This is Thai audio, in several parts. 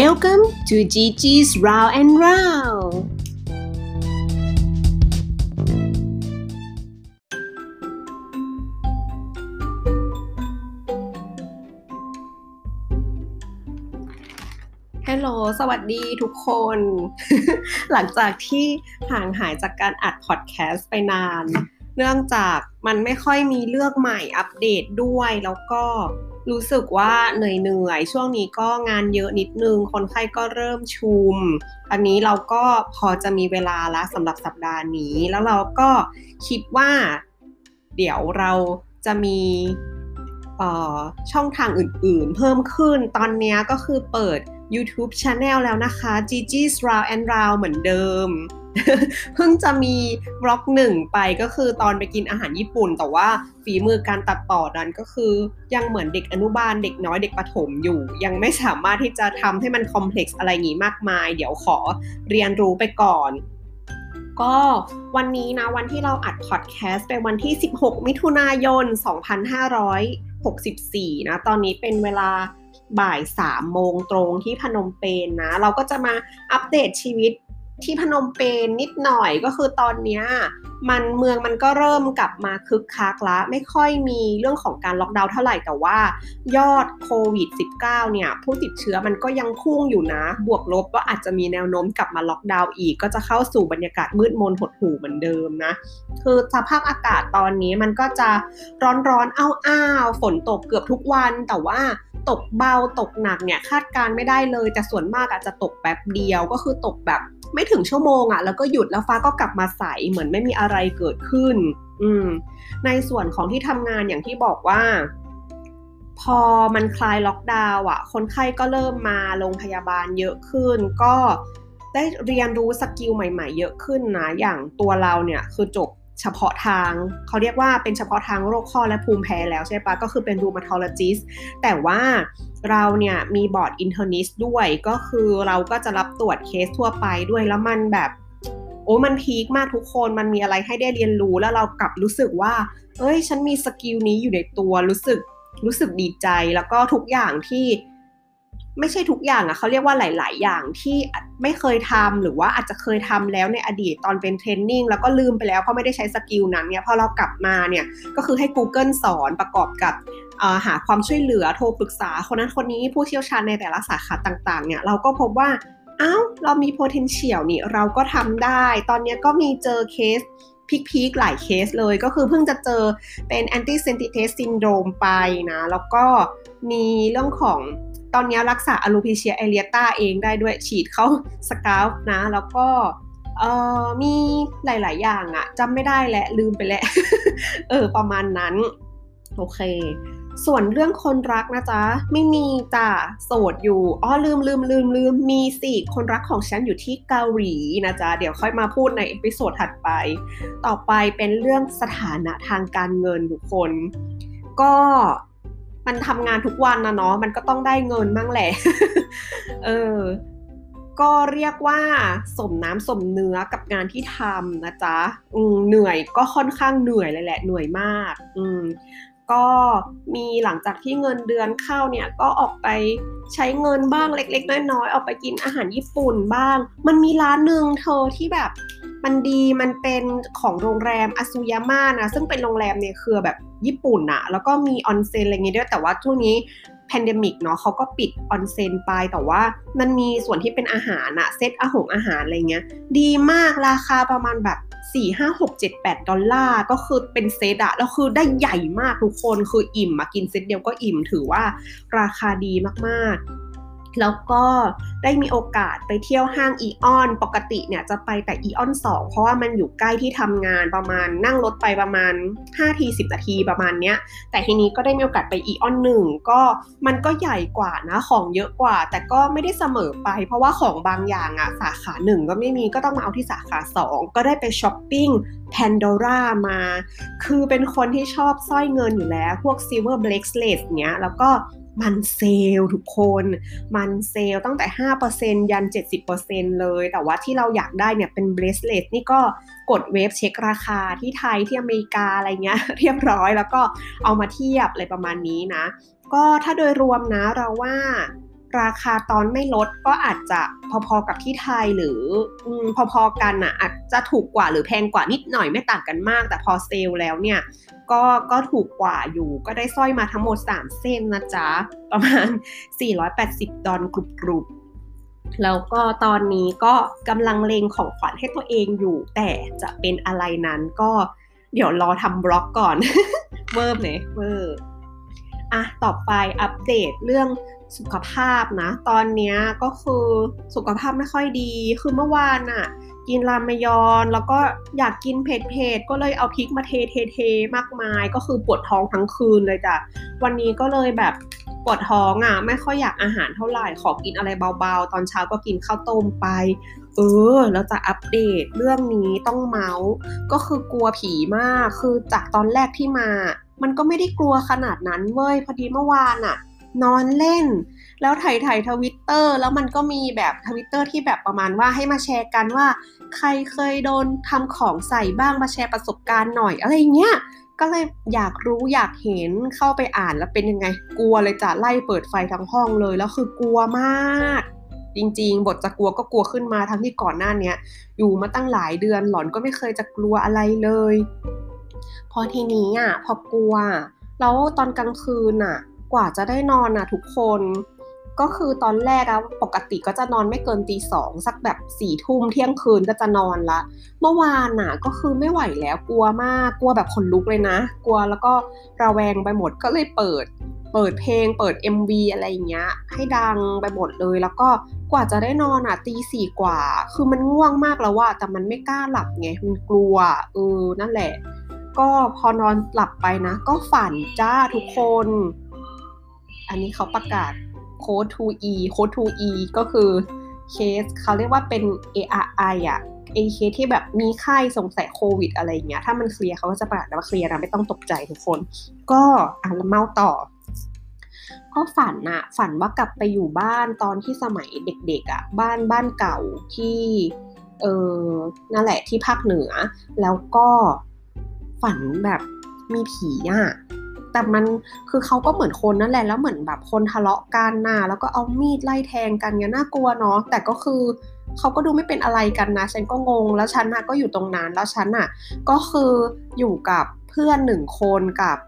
Welcome to Gigi's Round and Round ฮัลโหล สวัสดีทุกคน หลังจากที่ห่างหายจากการอัดพอดแคสต์ไปนาน เนื่องจากมันไม่ค่อยมีเลือกใหม่อัปเดตด้วยแล้วก็ รู้สึกว่าเหนื่อยๆช่วงนี้ก็งานเยอะนิดนึง คนไข้ก็เริ่มชุม อันนี้เราก็พอจะมีเวลาละสำหรับสัปดาห์นี้ แล้วเราก็คิดว่า เดี๋ยวเราจะมีช่องทางอื่นๆ เพิ่มขึ้นตอนนี้ก็คือเปิด YouTube Channel แล้วนะคะ Gigi's Round and Round เหมือนเดิม เพิ่งจะมีบล็อกหนึ่งไปก็คือตอนไปกินอาหารญี่ปุ่น แต่ว่าฝีมือการตัดต่อนั้นก็คือยังเหมือนเด็กอนุบาลเด็กน้อยเด็กประถมอยู่ ยังไม่สามารถที่จะทำให้มันคอมเพล็กซ์อะไรงี้มากมาย เดี๋ยวขอเรียนรู้ไปก่อนก็วันนี้นะวันที่เราอัดพอดแคสต์เป็นวันที่ 16 มิถุนายน 2564 นะ ตอนนี้เป็นเวลาบ่ายสามโมงตรงที่พนมเปญนนะ เราก็จะมาอัปเดตชีวิต ที่พนมเปญนิดหน่อยก็คือตอนนี้มันเมืองมันก็เริ่มกลับมาคึกคักละไม่ค่อยมีเรื่องของการล็อกดาวน์เท่าไหร่แต่ว่า ยอดโควิด -19 เนี่ย ผู้ติดเชื้อมันก็ยังพุ่งอยู่นะ บวกลบก็อาจจะมีแนวโน้มกลับมาล็อกดาวน์อีก ก็จะเข้าสู่บรรยากาศมืดมนหดหู่เหมือนเดิมนะ คือสภาพอากาศตอนนี้มันก็จะร้อนร้อนอ้าวๆฝนตกเกือบทุกวันแต่ว่าตกเบาตกหนักเนี่ยคาดการไม่ได้เลย แต่ส่วนมากอาจจะตกแป๊บเดียวก็คือตกแบบ ไม่ถึงชั่วโมงอะ่ะ แล้วก็หยุดแล้วฟ้าก็กลับมาใสเหมือนไม่มีอะไรเกิดขึ้น อืม ในส่วนของที่ทำงานอย่างที่บอกว่า พอมันคลายล็อกดาวน์อะ คนไข้ก็เริ่มมาโรงพยาบาลเยอะขึ้น ก็ได้เรียนรู้ skill ใหม่ ๆ เยอะขึ้นนะ อย่างตัวเราเนี่ยคือจบ เฉพาะทาง เขาเรียกว่าเป็นเฉพาะทางโรคข้อและภูมิแพ้แล้วใช่ปะก็คือเป็น rheumatologist แต่ว่าเราเนี่ยมี board internist ด้วยก็คือเราก็จะรับตรวจเคสทั่วไปด้วยแล้วมันแบบโอ้มัน peak มากทุกคนมันมีอะไรให้ได้เรียนรู้แล้วเรากลับรู้สึกว่า เอ้ย ฉันมี skill นี้อยู่ในตัวรู้สึกรู้สึกดีใจ แล้วก็ทุกอย่างที่ ไม่ใช่ทุกอย่างอะเขาเรียกว่าหลาย ๆ อย่างที่ไม่เคยทำหรือว่าอาจจะเคยทำแล้วในอดีตตอนเป็น training แล้วก็ลืมไปแล้วเพราะไม่ได้ใช้ skill นั้นเนี่ยพอเรากลับมาเนี่ยก็คือให้ Google สอนประกอบกับหาความช่วยเหลือโทรปรึกษาคนนั้นคนนี้ผู้เชี่ยวชาญในแต่ละสาขาต่าง ๆ เนี่ยเราก็พบว่าอ้าวเรามี potential นี่เราก็ทำได้ ตอนนี้ก็มีเจอเคส peak ๆหลายเคสเลยก็คือเพิ่งจะเจอเป็น antisynthetase syndrome ไปนะ แล้วก็มีเรื่องของ ตอนนี้รักษา alopecia areata เองได้ด้วยฉีดเข้า scalp นะ แล้วก็เออมีหลาย ๆ อย่างอะจำไม่ได้และลืมไปแล้ว เออ ประมาณนั้น โอเค ส่วนเรื่องคนรักนะจ๊ะ ไม่มีจ้ะโสดอยู่อ๋อลืมลืมลืมลืมมีสิคนรักของฉันอยู่ที่เกาหลีนะจ๊ะ เดี๋ยวค่อยมาพูดใน episode ถัดไป ต่อไปเป็นเรื่องสถานะทางการเงินทุกคน ก็ มันทำงานทุกวันนะเนาะมันก็ต้องได้เงินมั่งแหละ เออ ก็เรียกว่าสมน้ำสมเนื้อกับงานที่ทำนะจ๊ะอืมเหนื่อยก็ค่อนข้างเหนื่อยเลยแหละ เหนื่อยมาก อืมก็มีหลังจากที่เงินเดือนเข้าเนี่ยก็ออกไปใช้เงินบ้างเล็ก ๆ น้อยๆออกไปกินอาหารญี่ปุ่นบ้าง มันมีร้านหนึ่งเธอที่แบบ มันดีมันเป็นของโรงแรมอาซุยาม่านะ ซึ่งเป็นโรงแรมเนี่ยคือแบบญี่ปุ่นอะแล้วก็มีออนเซ็นอะไรเงี้ยด้วย แต่ว่าช่วงนี้pandemic เนาะเขาก็ปิดออนเซ็นไป แต่ว่ามันมีส่วนที่เป็นอาหารอะเซตอาหงอาหารอะไรเงี้ย ดีมากราคาประมาณแบบ4 5 6 7 8ดอลลาร์ก็คือเป็นเซตอะแล้วคือได้ใหญ่มากทุกคนคืออิ่มมากินเซตเดียวก็อิ่มถือว่าราคาดีมากๆ แล้วก็ได้มีโอกาสไปเที่ยวห้างอีออน ปกติเนี่ยจะไปแต่อีออน2 เพราะว่ามันอยู่ใกล้ที่ทำงานประมาณนั่งรถไปประมาณ5ที10นาทีประมาณเนี้ย แต่ทีนี้ก็ได้มีโอกาสไปอีออนหนึ่งก็มันก็ใหญ่กว่านะของเยอะกว่า แต่ก็ไม่ได้เสมอไป เพราะว่าของบางอย่างอะสาขาหนึ่งก็ไม่มีก็ต้องมาเอาที่สาขา 2 ก็ได้ไปช้อปปิ้ง Pandora มา คือเป็นคนที่ชอบสร้อยเงินอยู่แล้ว พวก silver bracelet เนี้ยแล้วก็ มันเซลทุกคน มันเซลตั้งแต่ 5%ยัน 70%เลย แต่ว่าที่เราอยากได้เนี่ยเป็น bracelet นี่ก็กดเว็บเช็คราคาที่ไทยที่อเมริกาอะไรเงี้ยเรียบร้อยแล้วก็เอามาเทียบอะไรประมาณนี้นะ ก็ถ้าโดยรวมนะเราว่าราคาตอนไม่ลดก็อาจจะพอๆกับที่ไทยหรือพอๆกันอะอาจจะถูกกว่าหรือแพงกว่านิดหน่อยไม่ต่างกันมาก แต่พอเซลแล้วเนี่ย ก็ก็ถูกกว่าอยู่ ก็ได้สร้อยมาทั้งหมด 3 เส้นนะจ๊ะ ประมาณ 480 ดอลกรุบๆ แล้วก็ตอนนี้ก็กำลังเล็งของขวัญให้ตัวเองอยู่ แต่จะเป็นอะไรนั้นก็เดี๋ยวรอทำบล็อกก่อนเวิร์บเลยเวิร์อะต่อไปอัปเดตเรื่องสุขภาพนะ ตอนนี้ก็คือสุขภาพไม่ค่อยดี คือเมื่อวานอะ กินรามยอน แล้วก็อยากกินเผ็ดเผ็ดก็เลยเอาพริกมาเทเทเทมากมาย ก็คือปวดท้องทั้งคืนเลยจ้ะวันนี้ก็เลยแบบปวดท้องอะ ไม่ค่อยอยากอาหารเท่าไหร่ขอกินอะไรเบาๆ ตอนเช้าก็กินข้าวต้มไป เออแล้วจะอัปเดตเรื่องนี้ต้องเมาท์ก็คือกลัวผีมากคือจากตอนแรกที่มา มันก็ไม่ได้กลัวขนาดนั้นเว้ยพอดีเมื่อวานอะ นอนเล่น แล้วถ่ายถ่ายทวิตเตอร์แล้วมันก็มีแบบทวิตเตอร์ที่แบบประมาณว่าให้มาแชร์กันว่า ใครเคยโดนทำของใส่บ้างมาแชร์ประสบการณ์หน่อยอะไรเงี้ยก็เลยอยากรู้อยากเห็นเข้าไปอ่านแล้วเป็นยังไง กลัวเลยจะไล่เปิดไฟทั้งห้องเลยแล้วคือกลัวมาก จริง ๆ บทจะกลัวก็กลัวขึ้นมาทั้งที่ก่อนหน้านี้อยู่มาตั้งหลายเดือนหลอนก็ไม่เคยจะกลัวอะไรเลย พอทีนี้อะพอกลัว แล้วตอนกลางคืนอะ กว่าจะได้นอนอะทุกคน ก็คือตอนแรกอะปกติก็จะนอนไม่เกินตีสองสักแบบสี่ทุ่มเที่ยงคืนก็จะนอนละ เมื่อวานน่ะก็คือไม่ไหวแล้วกลัวมากกลัวแบบขนลุกเลยนะ กลัวแล้วก็ระแวงไปหมดก็เลยเปิดเปิดเพลงเปิด MV อะไรอย่างเงี้ย ให้ดังไปหมดเลย แล้วก็กว่าจะได้นอนอะตีสี่กว่า คือมันง่วงมากแล้วว่า แต่มันไม่กล้าหลับไง มันกลัว เออ นั่นแหละ ก็พอนอนหลับไปนะ ก็ฝันจ้าทุกคน อันนี้เขาประกาศโค้ด 2e โค้ด 2e ก็คือเคสเขาเรียกว่าเป็น ARI อะไอเคสที่แบบมีไข้สงสัยโควิดอะไรเงี้ย ถ้ามันเคลียร์เขาก็จะประกาศว่าเคลียร์นะไม่ต้องตกใจทุกคน ก็อ่านเมาต่อ ก็ฝันอะฝันว่ากลับไปอยู่บ้านตอนที่สมัยเด็กๆอะบ้านบ้านเก่าที่เออนั่นแหละที่ภาคเหนือ แล้วก็ฝันแบบมีผีอะ แต่มันคือเขาก็เหมือนคนนั่นแหละแล้วเหมือนแบบคนทะเลาะกันน่ะแล้วก็เอามีดไล่แทงกันเงี้ยน่ากลัวเนาะแต่ก็คือเขาก็ดูไม่เป็นอะไรกันนะ ฉันก็งง แล้วฉันน่ะก็อยู่ตรงนั้น แล้วฉันน่ะก็คืออยู่กับเพื่อนหนึ่งคนกับ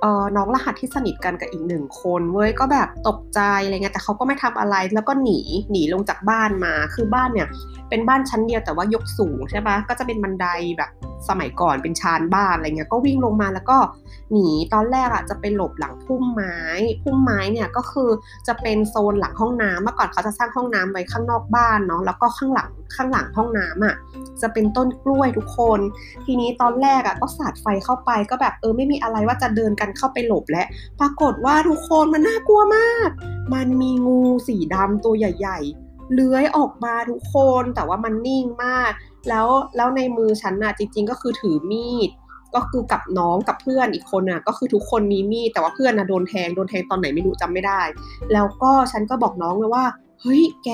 เออน้องรหัสที่สนิทกันกับอีกหนึ่งคนเว้ยก็แบบตกใจอะไรเงี้ยแต่เขาก็ไม่ทำอะไรแล้วก็หนีหนีลงจากบ้านมา คือบ้านเนี่ยเป็นบ้านชั้นเดียวแต่ว่ายกสูงใช่ปะก็จะเป็นบันไดแบบ สมัยก่อนเป็นชานบ้านอะไรเงี้ยก็วิ่งลงมาแล้วก็หนีตอนแรกอะจะไปหลบหลังพุ่มไม้พุ่มไม้เนี่ยก็คือจะเป็นโซนหลังห้องน้ำเมื่อก่อนเขาจะสร้างห้องน้ำไว้ข้างนอกบ้านเนาะแล้วก็ข้างหลังข้างหลังห้องน้ำอะจะเป็นต้นกล้วยทุกคน ทีนี้ตอนแรกอะก็สาดไฟเข้าไปก็แบบเออไม่มีอะไรว่าจะเดินกันเข้าไปหลบและปรากฏว่าทุกคนมันน่ากลัวมาก มันมีงูสีดำตัวใหญ่ ๆ เลื้อยออกมาทุกคนแต่ว่ามันนิ่งมาก แล้วแล้วในมือฉันน่ะจริง ๆ ก็คือถือมีด ก็คือกับน้องกับเพื่อนอีกคนน่ะ ก็คือทุกคนมีมีดแต่ว่าเพื่อนน่ะโดนแทงโดนแทงตอนไหนไม่รู้จำไม่ได้ แล้วก็ฉันก็บอกน้องเลยว่าเฮ้ยแก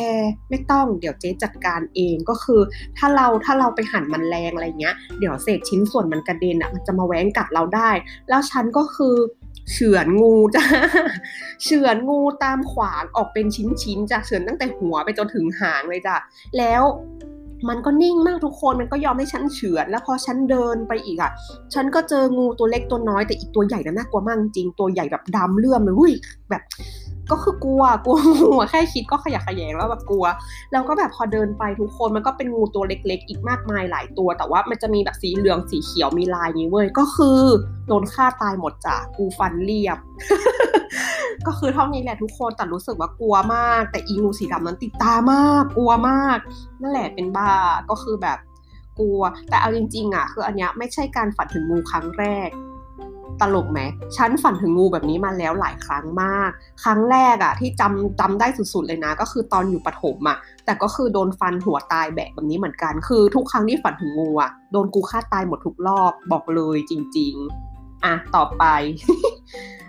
ไม่ต้องเดี๋ยวเจ๊จัดการเองก็คือ ถ้าเราถ้าเราไปหั่นมันแรงอะไรเงี้ย เดี๋ยวเศษชิ้นส่วนมันกระเด็นอะมันจะมาแหวงกัดเราได้ แล้วฉันก็คือ เฉือนงูจ้าเฉือนงูตามขวานออกเป็นชิ้นๆจ้ะเฉือนตั้งแต่หัวไปจนถึงหางเลยจ้ะแล้ว มันก็นิ่งมากทุกคนมันก็ยอมให้ฉันเฉือน แล้วพอฉันเดินไปอีกอะ ฉันก็เจองูตัวเล็กตัวน้อยแต่อีกตัวใหญ่น่ากลัวมากจริงตัวใหญ่แบบดำเลื่อมเลยอุ้ยแบบ ก็คือกลัวกลัวงูแค่คิดก็ขยะขยงแล้วแบบกลัว แล้วก็แบบพอเดินไปทุกคนมันก็เป็นงูตัวเล็ก ๆ อีกมากมายหลายตัว แต่ว่ามันจะมีแบบสีเหลืองสีเขียวมีลายนี้เว้ยก็คือโดนฆ่าตายหมดจ้ะกูฟันเรียบ ก็คือเท่านี้แหละทุกคนแต่รู้สึกว่ากลัวมาก แต่อีงูสีดำนั้นติดตามาก กลัวมาก นั่นแหละเป็นบ้าก็คือแบบกลัว แต่เอาจริง ๆอะคืออันเนี้ยไม่ใช่การฝันถึงงูครั้งแรกตลกไหมฉันฝันถึงงูแบบนี้มาแล้วหลายครั้งมาก ครั้งแรกอะที่จำจำได้สุดๆเลยนะ ก็คือตอนอยู่ปฐมอะแต่ก็คือโดนฟันหัวตายแบกแบบนี้เหมือนกัน คือทุกครั้งที่ฝันถึงงูอะโดนกูฆ่าตายหมดทุกรอบบอกเลยจริง ๆ อะต่อไป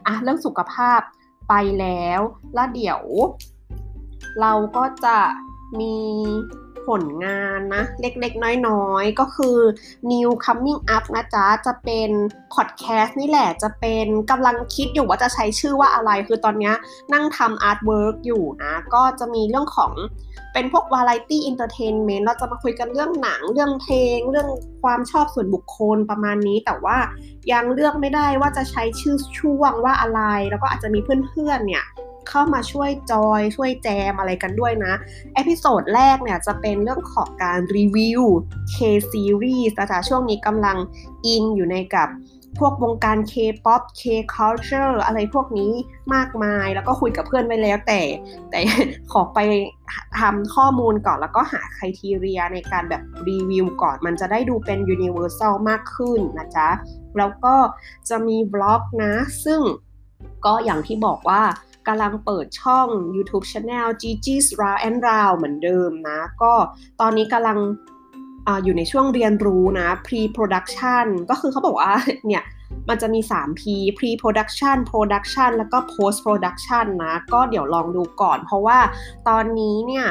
อะเรื่องสุขภาพ ไปแล้ว แล้วเดี๋ยว เราก็จะมี ผลงานนะ เล็กๆ น้อยๆ ก็คือ New Coming Up นะจ๊ะ จะเป็นพอดแคสต์นี่แหละจะเป็นกำลังคิดอยู่ว่าจะใช้ชื่อว่าอะไร คือตอนนี้นั่งทำ artwork อยู่นะ ก็จะมีเรื่องของเป็นพวกวาไรตี้ entertainment เราจะมาคุยกันเรื่องหนังเรื่องเพลง เรื่องความชอบส่วนบุคคลประมาณนี้ แต่ว่ายังเลือกไม่ได้ว่าจะใช้ชื่อช่วงว่าอะไร แล้วก็อาจจะมีเพื่อนๆเนี่ย เข้ามาช่วยจอยช่วยแจมอะไรกันด้วยนะ episode แรกเนี่ยจะเป็นเรื่องของการรีวิว K-series นะจ๊ะช่วงนี้กำลังอินอยู่ในกับพวกวงการ K-pop K-culture อะไรพวกนี้มากมาย แล้วก็คุยกับเพื่อนไปแล้วแต่ แต่ขอไปทำข้อมูลก่อนแล้วก็หา criteria ในการแบบรีวิวก่อน มันจะได้ดูเป็น universal มากขึ้นนะจ๊ะ แล้วก็จะมีบล็อกนะ ซึ่งก็อย่างที่บอกว่า กำลังเปิดช่อง YouTube Channel Gigi's Round and Round เหมือนเดิมนะ ก็ตอนนี้กำลังออยู่ในช่วงเรียนรู้นะ pre production ก็คือเขาบอกว่าเนี่ยมันจะมี 3P pre production production แล้วก็ post production นะ ก็เดี๋ยวลองดูก่อน เพราะว่าตอนนี้เนี่ย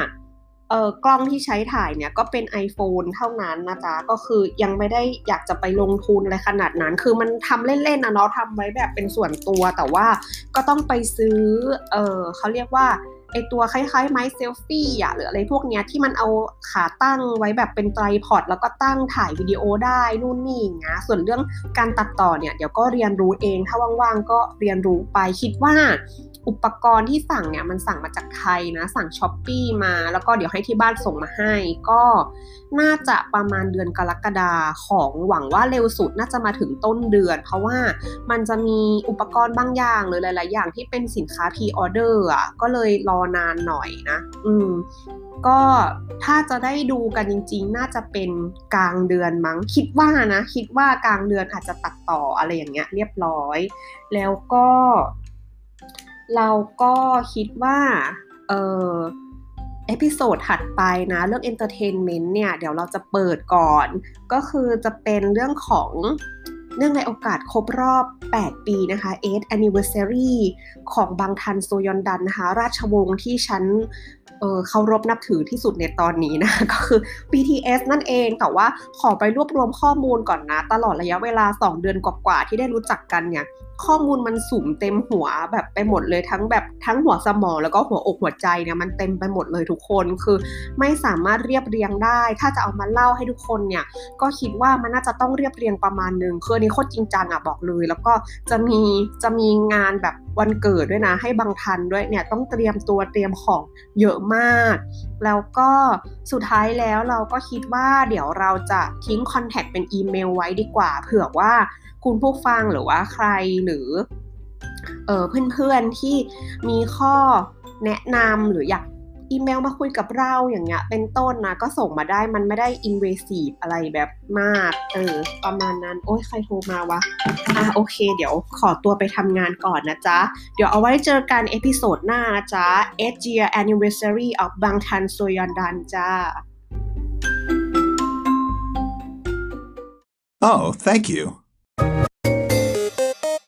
เออกล้องที่ใช้ถ่ายเนี่ยก็เป็น iPhone เท่านั้นนะจ๊ะก็คือยังไม่ได้อยากจะไปลงทุนอะไรขนาดนั้น คือมันทำเล่นๆนะเนาะทำไว้แบบเป็นส่วนตัวแต่ว่าก็ต้องไปซื้อเออเขาเรียกว่าไอตัวคล้ายๆไม้เซลฟี่อะหรืออะไรพวกเนี้ยที่มันเอาขาตั้งไว้แบบเป็นไตรพอดแล้วก็ตั้งถ่ายวิดีโอได้นู่นนี่อย่างเงี้ยส่วนเรื่องการตัดต่อเนี่ยเดี๋ยวก็เรียนรู้เองถ้าว่างๆก็เรียนรู้ไปคิดว่า อุปกรณ์ที่สั่งเนี่ยมันสั่งมาจากไทยนะ สั่งช้อปปีมา แล้วก็เดี๋ยวให้ที่บ้านส่งมาให้ ก็น่าจะประมาณเดือนกรกฎาของหวังว่าเร็วสุดน่าจะมาถึงต้นเดือน เพราะว่ามันจะมีอุปกรณ์บางอย่างหรือหลาย ๆ อย่างที่เป็นสินค้าพีออเดอร์อะก็เลยรอนานหน่อยนะ อืมก็ถ้าจะได้ดูกันจริง ๆ น่าจะเป็นกลางเดือนมั้ง คิดว่านะ คิดว่ากลางเดือนอาจจะตัดต่ออะไรอย่างเงี้ยเรียบร้อย แล้วก็ เราก็คิดว่าเออ episode ถัดไปนะเรื่อง entertainment เนี่ยเดี๋ยวเราจะเปิดก่อน ก็คือจะเป็นเรื่องของเนื่องในโอกาสครบรอบ 8 ปีนะคะ8 anniversary ของบางทันโซยอนดันนะคะ ราชวงศ์ที่ฉัน เออเคารพนับถือที่สุดในตอนนี้นะ ก็คือ BTS นั่นเอง แต่ว่าขอไปรวบรวมข้อมูลก่อนนะ ตลอดระยะเวลา 2 เดือนกว่าๆที่ได้รู้จักกันเนี่ย ข้อมูลมันสุ่มเต็มหัวแบบไปหมดเลยทั้งแบบทั้งหัวสมองแล้วก็หัวอกหัวใจเนี่ยมันเต็มไปหมดเลยทุกคนคือไม่สามารถเรียบเรียงได้ ถ้าจะเอามาเล่าให้ทุกคนเนี่ย ก็คิดว่ามันน่าจะต้องเรียบเรียงประมาณนึงคืออันนี้โคตรจริงจังอะบอกเลย แล้วก็จะมีจะมีงานแบบ วันเกิดด้วยนะ ให้บางทันด้วยเนี่ยต้องเตรียมตัวเตรียมของเยอะมาก แล้วก็สุดท้ายแล้วเราก็คิดว่าเดี๋ยวเราจะทิ้งคอนแทคเป็นอีเมลไว้ดีกว่า เผื่อว่าคุณผู้ฟังหรือว่าใครหรือเออเพื่อนๆที่มีข้อแนะนำหรืออยาก อีเมลมาคุยกับเราอย่างเงี้ย เป็นต้นนะ ก็ส่งมาได้มันไม่ได้ invasive อะไรแบบมาก เออ ประมาณนั้น โอ้ยใครโทรมาวะ อะโอเค เดี๋ยวขอตัวไปทำงานก่อนนะจ๊ะ เดี๋ยวเอาไว้เจอกัน episode หน้านะจ๊ะ 8 year anniversary of Bangtan Sonyeondan จ้า Oh, thank you.